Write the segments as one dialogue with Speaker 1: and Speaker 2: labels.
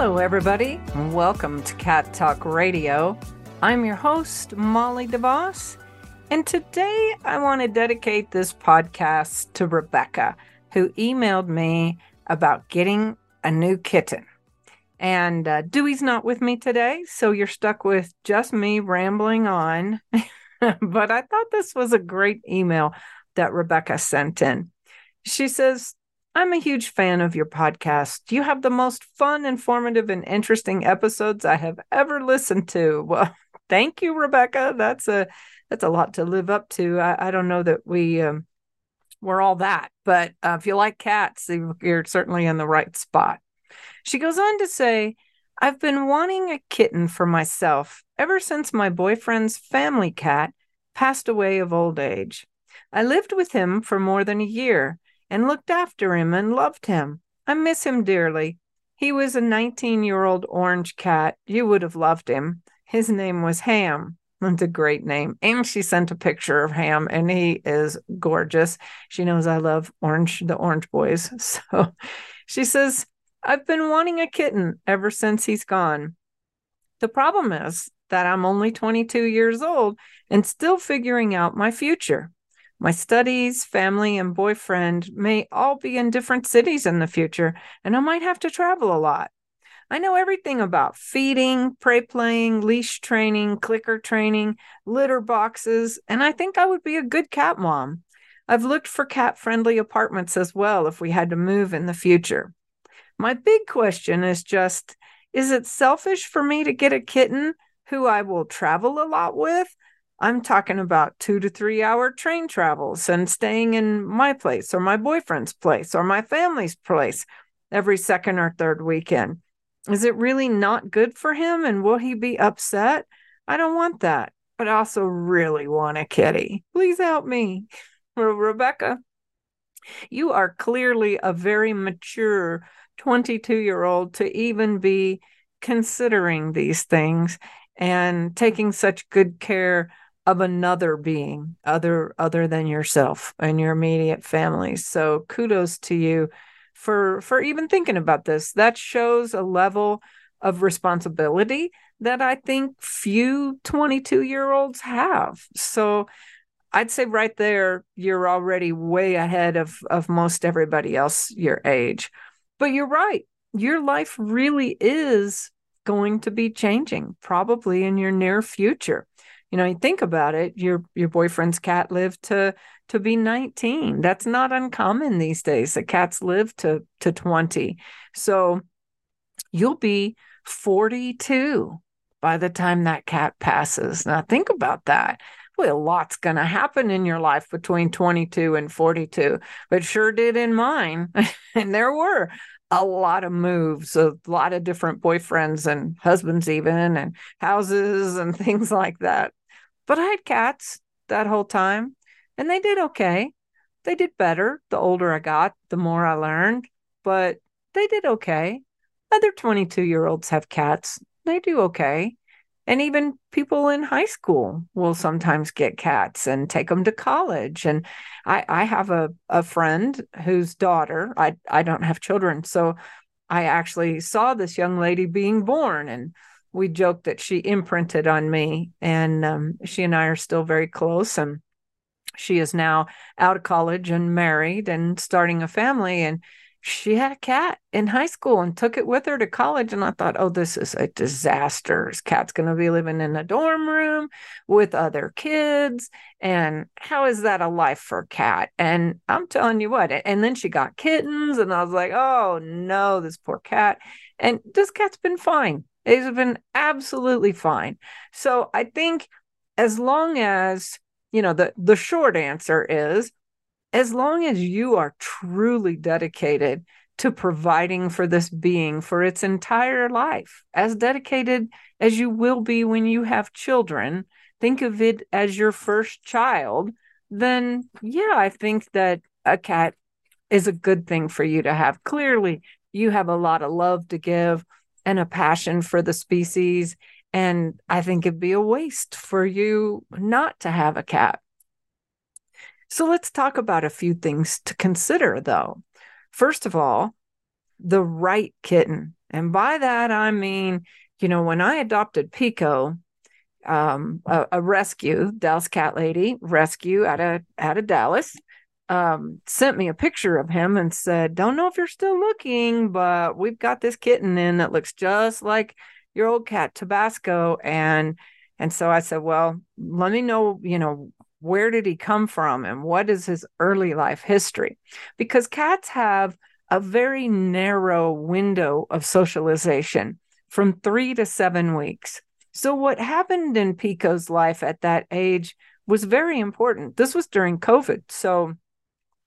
Speaker 1: Hello, everybody. Welcome to Cat Talk Radio. I'm your host, Molly DeVoss, and today I want to dedicate this podcast to Rebecca, who emailed me about getting a new kitten. And uh, Dewey's not with me today, so you're stuck with just me rambling on. but I thought this was a great email that Rebecca sent in. She says, I'm a huge fan of your podcast. You have the most fun, informative, and interesting episodes I have ever listened to. Well, thank you, Rebecca. That's a that's a lot to live up to. I, I don't know that we um, we're all that, but uh, if you like cats, you're certainly in the right spot. She goes on to say, I've been wanting a kitten for myself ever since my boyfriend's family cat passed away of old age. I lived with him for more than a year and looked after him and loved him. I miss him dearly. He was a 19 year old orange cat. You would have loved him. His name was Ham. That's a great name. And she sent a picture of Ham, and he is gorgeous. She knows I love orange, the orange boys. So she says, I've been wanting a kitten ever since he's gone. The problem is that I'm only 22 years old and still figuring out my future. My studies, family, and boyfriend may all be in different cities in the future, and I might have to travel a lot. I know everything about feeding, prey playing, leash training, clicker training, litter boxes, and I think I would be a good cat mom. I've looked for cat friendly apartments as well if we had to move in the future. My big question is just is it selfish for me to get a kitten who I will travel a lot with? I'm talking about two to three hour train travels and staying in my place or my boyfriend's place or my family's place every second or third weekend. Is it really not good for him? And will he be upset? I don't want that, but I also really want a kitty. Please help me. Rebecca, you are clearly a very mature 22 year old to even be considering these things and taking such good care of another being other other than yourself and your immediate family. So kudos to you for for even thinking about this. That shows a level of responsibility that i think few 22 year olds have. So i'd say right there you're already way ahead of of most everybody else your age. But you're right your life really is going to be changing probably in your near future you know, you think about it, your your boyfriend's cat lived to to be 19. That's not uncommon these days. The cats live to to 20. So you'll be 42 by the time that cat passes. Now think about that. Well, a lot's going to happen in your life between 22 and 42, but sure did in mine. and there were a lot of moves, a lot of different boyfriends and husbands, even, and houses and things like that. But I had cats that whole time and they did okay. They did better the older I got, the more I learned, but they did okay. Other 22 year olds have cats, they do okay. And even people in high school will sometimes get cats and take them to college. And I, I have a, a friend whose daughter, I, I don't have children. So I actually saw this young lady being born and we joked that she imprinted on me and um, she and i are still very close and she is now out of college and married and starting a family and she had a cat in high school and took it with her to college and i thought oh this is a disaster. This cat's going to be living in a dorm room with other kids and how is that a life for a cat? And i'm telling you what and then she got kittens and i was like oh no this poor cat. And this cat's been fine it's been absolutely fine. So I think as long as, you know, the, the short answer is as long as you are truly dedicated to providing for this being for its entire life, as dedicated as you will be when you have children. Think of it as your first child. Then, yeah, I think that a cat is a good thing for you to have. Clearly, you have a lot of love to give and a passion for the species. And I think it'd be a waste for you not to have a cat. So let's talk about a few things to consider, though. First of all, the right kitten. And by that, I mean, you know, when I adopted Pico, um, a, a, rescue, Dallas Cat Lady rescue out of out of Dallas, um, sent me a picture of him and said, "Don't know if you're still looking, but we've got this kitten in that looks just like your old cat Tabasco." And and so I said, "Well, let me know, you know, where did he come from and what is his early life history?" Because cats have a very narrow window of socialization from three to seven weeks. So, what happened in Pico's life at that age was very important. This was during COVID. So,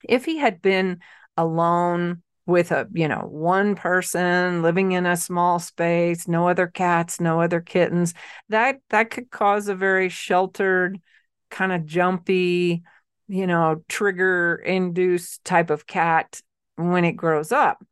Speaker 1: if he had been alone with a you know one person living in a small space no other cats no other kittens that that could cause a very sheltered kind of jumpy you know trigger induced type of cat when it grows up.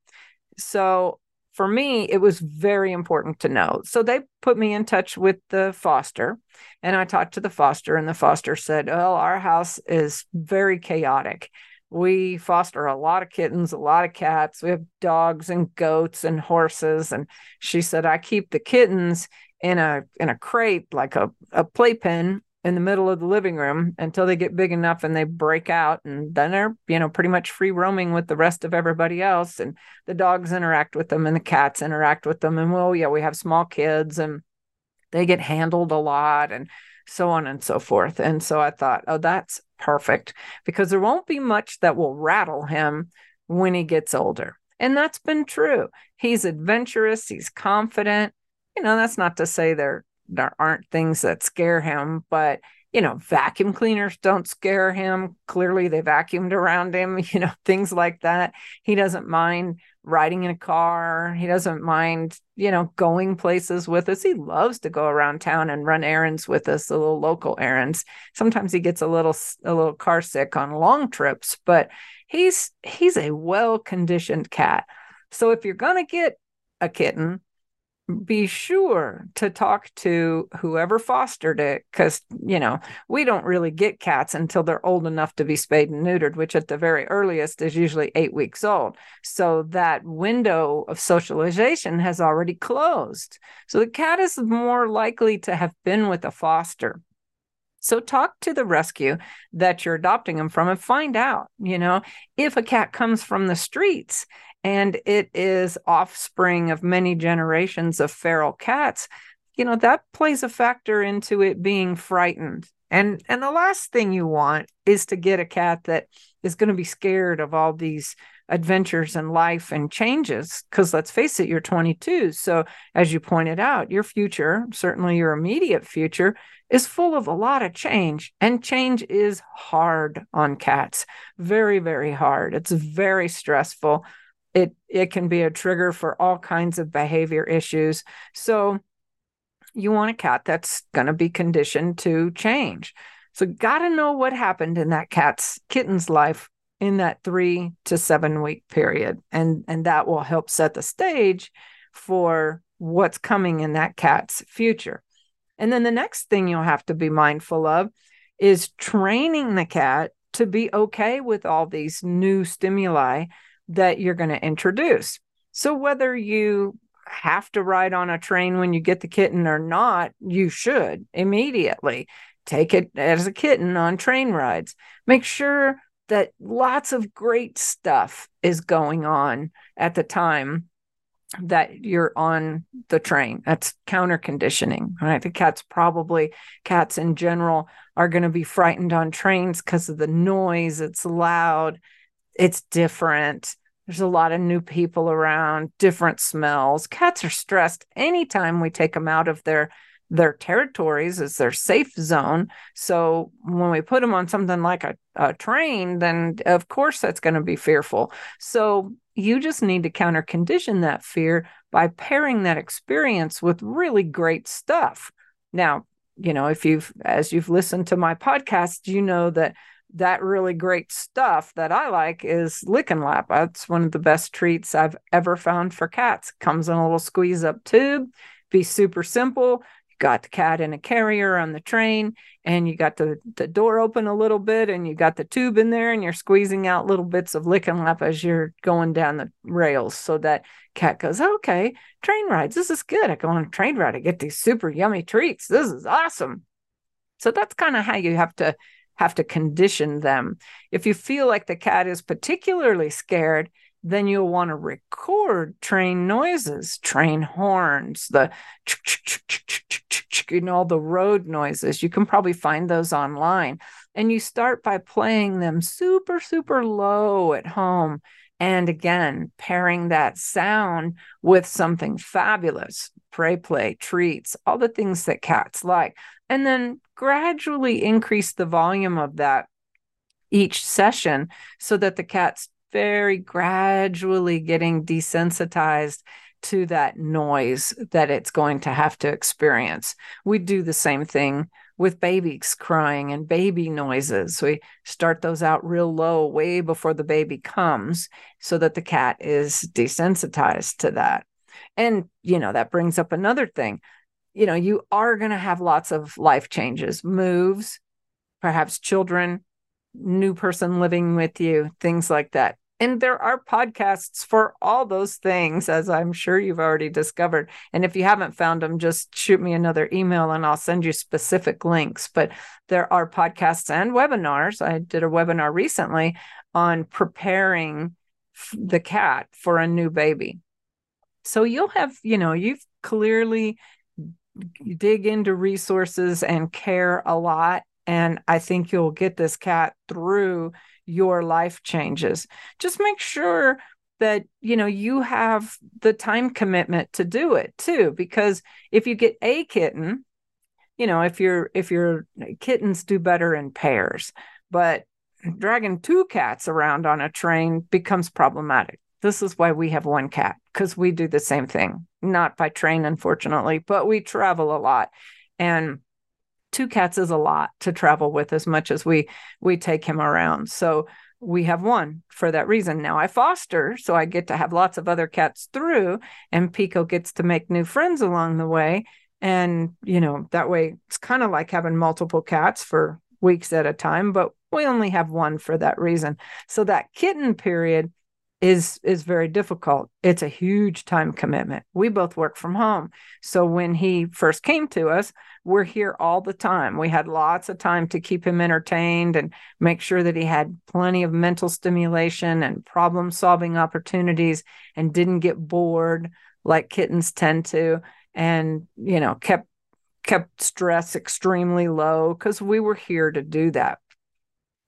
Speaker 1: So for me it was very important to know. So they put me in touch with the foster and i talked to the foster and the foster said oh our house is very chaotic we foster a lot of kittens, a lot of cats. We have dogs and goats and horses. And she said, I keep the kittens in a in a crate, like a, a playpen in the middle of the living room until they get big enough and they break out. And then they're, you know, pretty much free roaming with the rest of everybody else. And the dogs interact with them and the cats interact with them. And well, yeah, we have small kids and they get handled a lot and so on and so forth. And so I thought, oh, that's perfect because there won't be much that will rattle him when he gets older. And that's been true. He's adventurous, he's confident. You know, that's not to say there there aren't things that scare him, but you know, vacuum cleaners don't scare him. Clearly, they vacuumed around him, you know, things like that. He doesn't mind riding in a car. He doesn't mind, you know, going places with us. He loves to go around town and run errands with us, the little local errands. Sometimes he gets a little a little car sick on long trips, but he's he's a well-conditioned cat. So if you're going to get a kitten, be sure to talk to whoever fostered it because you know we don't really get cats until they're old enough to be spayed and neutered which at the very earliest is usually eight weeks old. So that window of socialization has already closed. So the cat is more likely to have been with a foster so talk to the rescue that you're adopting them from and find out, you know, if a cat comes from the streets and it is offspring of many generations of feral cats, you know, that plays a factor into it being frightened. And and the last thing you want is to get a cat that is going to be scared of all these adventures and life and changes because let's face it you're 22 so as you pointed out your future certainly your immediate future is full of a lot of change and change is hard on cats. Very very hard. It's very stressful. It it can be a trigger for all kinds of behavior issues. So you want a cat that's going to be conditioned to change. So got to know what happened in that cat's kitten's life in that 3 to 7 week period and and that will help set the stage for what's coming in that cat's future and then the next thing you'll have to be mindful of is training the cat to be okay with all these new stimuli that you're going to introduce. So whether you have to ride on a train when you get the kitten or not, you should immediately take it as a kitten on train rides. Make sure that lots of great stuff is going on at the time that you're on the train. That's counter conditioning, right? The cats probably, cats in general, are going to be frightened on trains because of the noise. It's loud, it's different. There's a lot of new people around, different smells. Cats are stressed anytime we take them out of their their territories as their safe zone. So when we put them on something like a, a train, then of course that's going to be fearful. So You just need to counter condition that fear by pairing that experience with really great stuff. Now, you know, if you've, as you've listened to my podcast, you know that that really great stuff that I like is lick and lap. That's one of the best treats I've ever found for cats. Comes in a little squeeze up tube, be super simple got the cat in a carrier on the train and you got the, the door open a little bit and you got the tube in there and you're squeezing out little bits of lick and lap as you're going down the rails so that cat goes okay train rides this is good. I go on a train ride i get these super yummy treats. This is awesome. So that's kind of how you have to have to condition them. If you feel like the cat is particularly scared then you'll want to record train noises, train horns, the you know, all the road noises. You can probably find those online. And you start by playing them super, super low at home. And again, pairing that sound with something fabulous, prey play, treats, all the things that cats like. And then gradually increase the volume of that each session so that the cat's very gradually getting desensitized to that noise that it's going to have to experience. We do the same thing with babies crying and baby noises. We start those out real low, way before the baby comes, so that the cat is desensitized to that. And, you know, that brings up another thing. You know, you are going to have lots of life changes, moves, perhaps children, new person living with you, things like that. And there are podcasts for all those things, as I'm sure you've already discovered. And if you haven't found them, just shoot me another email and I'll send you specific links. But there are podcasts and webinars. I did a webinar recently on preparing the cat for a new baby. So you'll have, you know, you've clearly dig into resources and care a lot. And I think you'll get this cat through your life changes. Just make sure that you know you have the time commitment to do it too because if you get a kitten you know if you're if your kittens do better in pairs but dragging two cats around on a train becomes problematic. This is why we have one cat because we do the same thing. Not by train unfortunately but we travel a lot. And two cats is a lot to travel with as much as we we take him around. So we have one for that reason. Now i foster so i get to have lots of other cats through and pico gets to make new friends along the way. And you know that way it's kind of like having multiple cats for weeks at a time but we only have one for that reason. So that kitten period is is very difficult. It's a huge time commitment. We both work from home. So when he first came to us we're here all the time. We had lots of time to keep him entertained and make sure that he had plenty of mental stimulation and problem solving opportunities and didn't get bored like kittens tend to and you know kept kept stress extremely low cuz we were here to do that.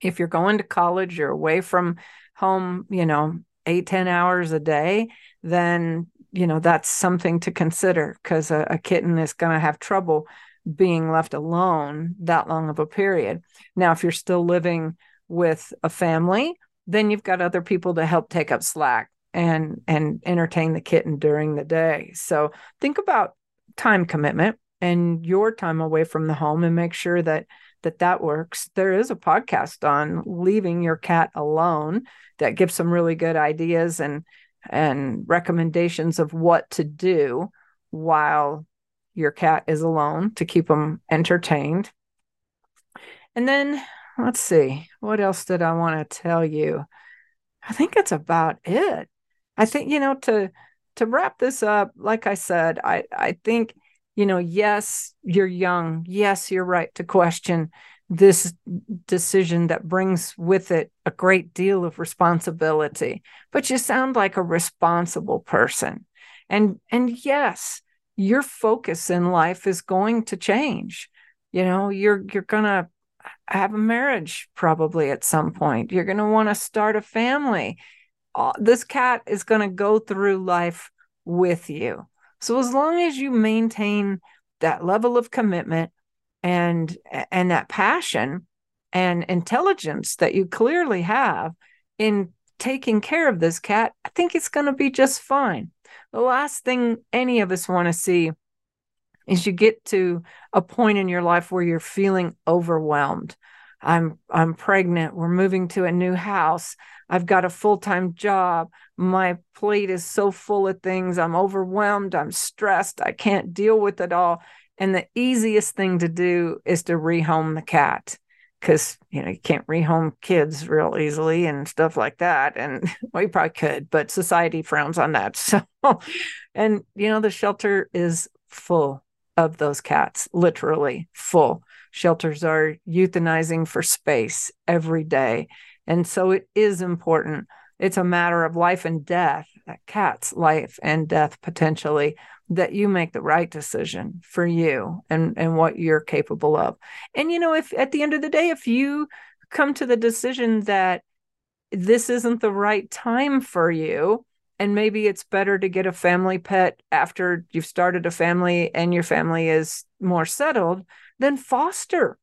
Speaker 1: If you're going to college you're away from home you know eight ten hours a day, then you know that's something to consider because a, a kitten is going to have trouble being left alone that long of a period. Now, if you're still living with a family, then you've got other people to help take up slack and and entertain the kitten during the day. So think about time commitment and your time away from the home and make sure that that that works. There is a podcast on leaving your cat alone that gives some really good ideas and and recommendations of what to do while your cat is alone to keep them entertained. And then let's see, what else did I want to tell you? I think it's about it. I think you know to to wrap this up, like I said, I I think you know, yes, you're young. Yes, you're right to question this decision that brings with it a great deal of responsibility. But you sound like a responsible person. And and yes, your focus in life is going to change. You know, you're you're going to have a marriage probably at some point. You're going to want to start a family. This cat is going to go through life with you so as long as you maintain that level of commitment and and that passion and intelligence that you clearly have in taking care of this cat, I think it's going to be just fine. The last thing any of us want to see is you get to a point in your life where you're feeling overwhelmed. I'm I'm pregnant. We're moving to a new house. I've got a full-time job. My plate is so full of things. I'm overwhelmed. I'm stressed. I can't deal with it all. And the easiest thing to do is to rehome the cat because you know you can't rehome kids real easily and stuff like that and well probably could but society frowns on that so and you know the shelter is full of those cats literally full shelters are euthanizing for space every day. And so it is important. It's a matter of life and death that cat's life and death potentially that you make the right decision for you and and what you're capable of. And you know if at the end of the day if you come to the decision that this isn't the right time for you and maybe it's better to get a family pet after you've started a family and your family is more settled then foster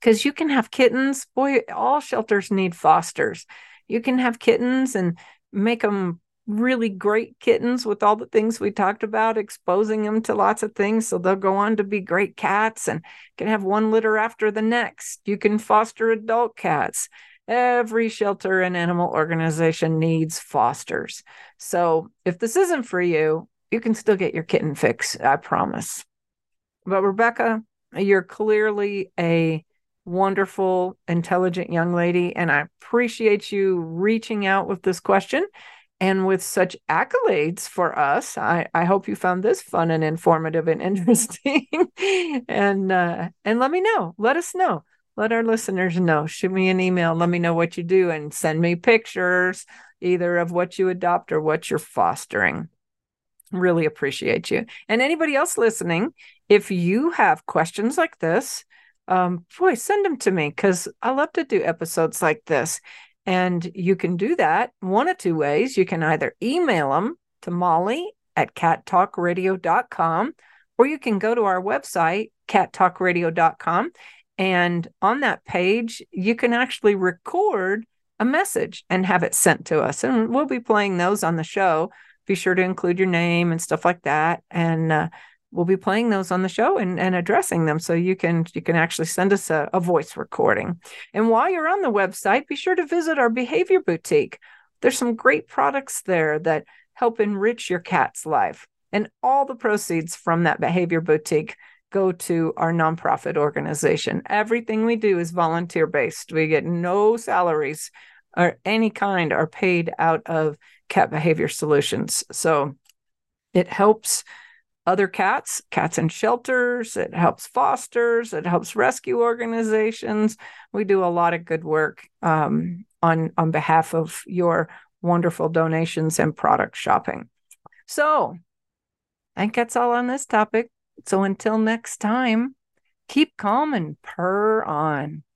Speaker 1: because you can have kittens boy all shelters need fosters you can have kittens and make them really great kittens with all the things we talked about, exposing them to lots of things. So they'll go on to be great cats and can have one litter after the next. You can foster adult cats. Every shelter and animal organization needs fosters. So if this isn't for you, you can still get your kitten fix, I promise. But Rebecca, you're clearly a wonderful, intelligent young lady, and I appreciate you reaching out with this question and with such accolades for us. I, I hope you found this fun and informative and interesting. And uh, and let me know. Let us know. Let our listeners know. Shoot me an email. Let me know what you do and send me pictures either of what you adopt or what you're fostering really appreciate you and anybody else listening if you have questions like this um, boy send them to me because i love to do episodes like this and you can do that one of two ways. You can either email them to Molly at cattalkradio.com, or you can go to our website, cattalkradio.com. And on that page, you can actually record a message and have it sent to us. And we'll be playing those on the show. Be sure to include your name and stuff like that. And uh, we'll be playing those on the show and, and addressing them. So you can you can actually send us a, a voice recording. And while you're on the website be sure to visit our behavior boutique. There's some great products there that help enrich your cat's life. And all the proceeds from that behavior boutique go to our nonprofit organization. Everything we do is volunteer based we get no salaries or any kind are paid out of cat behavior solutions so it helps other cats, cats in shelters, it helps fosters, it helps rescue organizations. We do a lot of good work um, on, on behalf of your wonderful donations and product shopping. So I think that's all on this topic. So until next time, keep calm and purr on.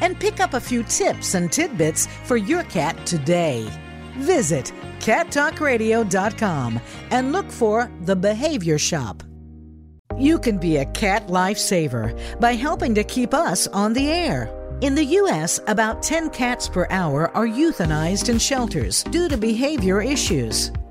Speaker 2: and pick up a few tips and tidbits for your cat today. Visit cattalkradio.com and look for The Behavior Shop. You can be a cat lifesaver by helping to keep us on the air. In the U.S., about 10 cats per hour are euthanized in shelters due to behavior issues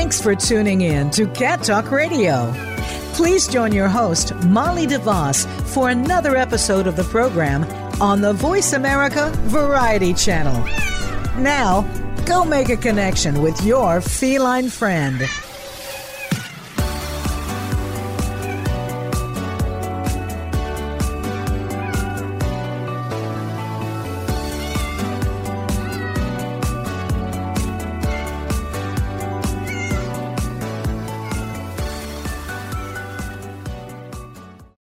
Speaker 2: Thanks for tuning in to Cat Talk Radio. Please join your host, Molly DeVoss, for another episode of the program on the Voice America Variety Channel. Now, go make a connection with your feline friend.